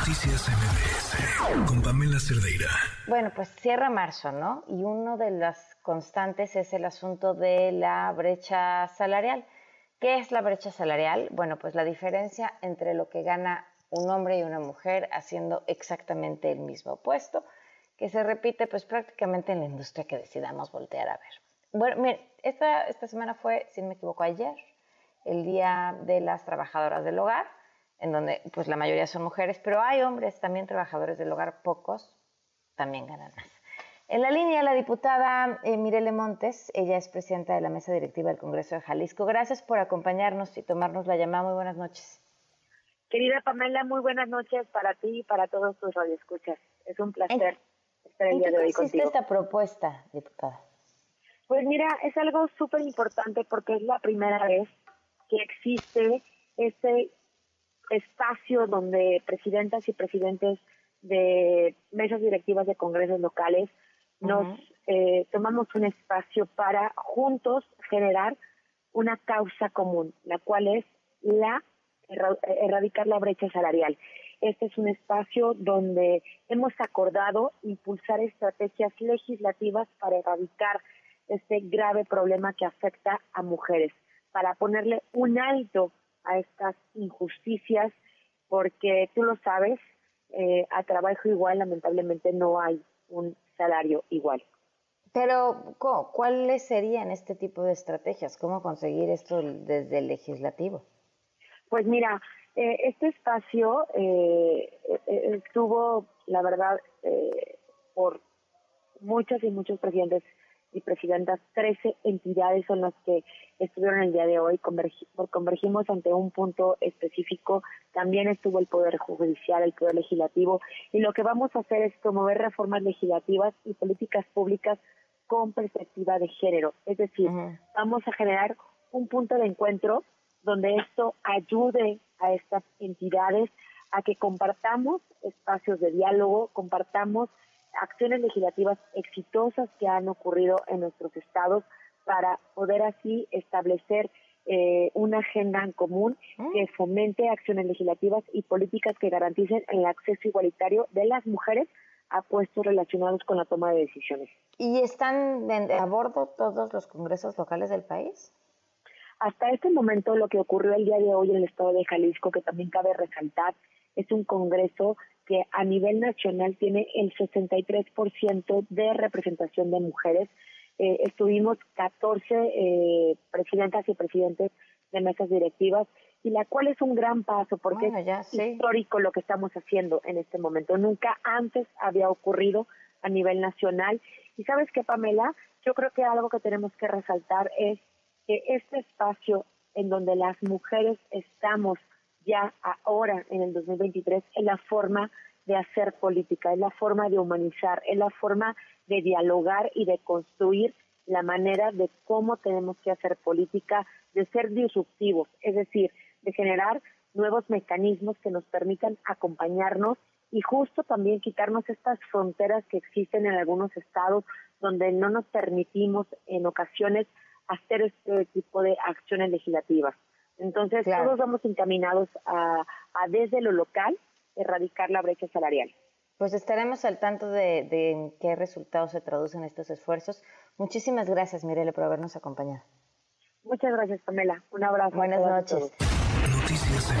Noticias MBS con Pamela Cerdeira. Bueno, pues cierra marzo, ¿no? Y uno de las constantes es el asunto de la brecha salarial. ¿Qué es la brecha salarial? Bueno, pues la diferencia entre lo que gana un hombre y una mujer haciendo exactamente el mismo puesto, que se repite pues prácticamente en la industria que decidamos voltear a ver. Bueno, miren, esta, esta semana fue, si no me equivoco, ayer, el Día de las Trabajadoras del Hogar, en donde pues la mayoría son mujeres, pero hay hombres también trabajadores del hogar, pocos también ganan más. En la línea, la diputada eh, Mirele Montes, ella es presidenta de la mesa directiva del Congreso de Jalisco. Gracias por acompañarnos y tomarnos la llamada. Muy buenas noches. Querida Pamela, muy buenas noches para ti y para todos tus radioescuchas. Es un placer estar el día de hoy contigo. esta propuesta, diputada? Pues mira, es algo súper importante porque es la primera vez que existe ese espacio donde presidentas y presidentes de mesas directivas de congresos locales nos eh, tomamos un espacio para juntos generar una causa común, la cual es la erradicar la brecha salarial. Este es un espacio donde hemos acordado impulsar estrategias legislativas para erradicar este grave problema que afecta a mujeres, para ponerle un alto a estas injusticias, porque tú lo sabes, eh, a trabajo igual lamentablemente no hay un salario igual. Pero, ¿cuáles serían este tipo de estrategias? ¿Cómo conseguir esto desde el legislativo? Pues mira, eh, este espacio eh, estuvo, la verdad, por muchos y muchos presidentes y presidentas, 13 entidades son las que estuvieron el día de hoy, convergimos ante un punto específico, también estuvo el Poder Judicial, el Poder Legislativo, y lo que vamos a hacer es promover reformas legislativas y políticas públicas con perspectiva de género, es decir, vamos a generar un punto de encuentro donde esto ayude a estas entidades a que compartamos espacios de diálogo, compartamos acciones legislativas exitosas que han ocurrido en nuestros estados para poder así establecer eh, una agenda en común mm. que fomente acciones legislativas y políticas que garanticen el acceso igualitario de las mujeres a puestos relacionados con la toma de decisiones. ¿Y están a bordo todos los congresos locales del país? Hasta este momento lo que ocurrió el día de hoy en el estado de Jalisco, que también cabe resaltar, es un congreso que a nivel nacional tiene el 63% de representación de mujeres. Eh, estuvimos 14 eh, presidentas y presidentes de mesas directivas y la cual es un gran paso porque es histórico lo que estamos haciendo en este momento. Nunca antes había ocurrido a nivel nacional. Y sabes qué, Pamela, yo creo que algo que tenemos que resaltar es que este espacio en donde las mujeres estamos ya ahora en el 2023 es la forma de hacer política, es la forma de humanizar, es la forma de dialogar y de construir la manera de cómo tenemos que hacer política, de ser disruptivos, es decir, de generar nuevos mecanismos que nos permitan acompañarnos y justo también quitarnos estas fronteras que existen en algunos estados donde no nos permitimos en ocasiones hacer este tipo de acciones legislativas. Entonces, todos vamos encaminados a, desde lo local erradicar la brecha salarial. Pues estaremos al tanto de, de en qué resultados se traducen estos esfuerzos. Muchísimas gracias, Mirele, por habernos acompañado. Muchas gracias, Pamela. Un abrazo. Buenas noches. Noticias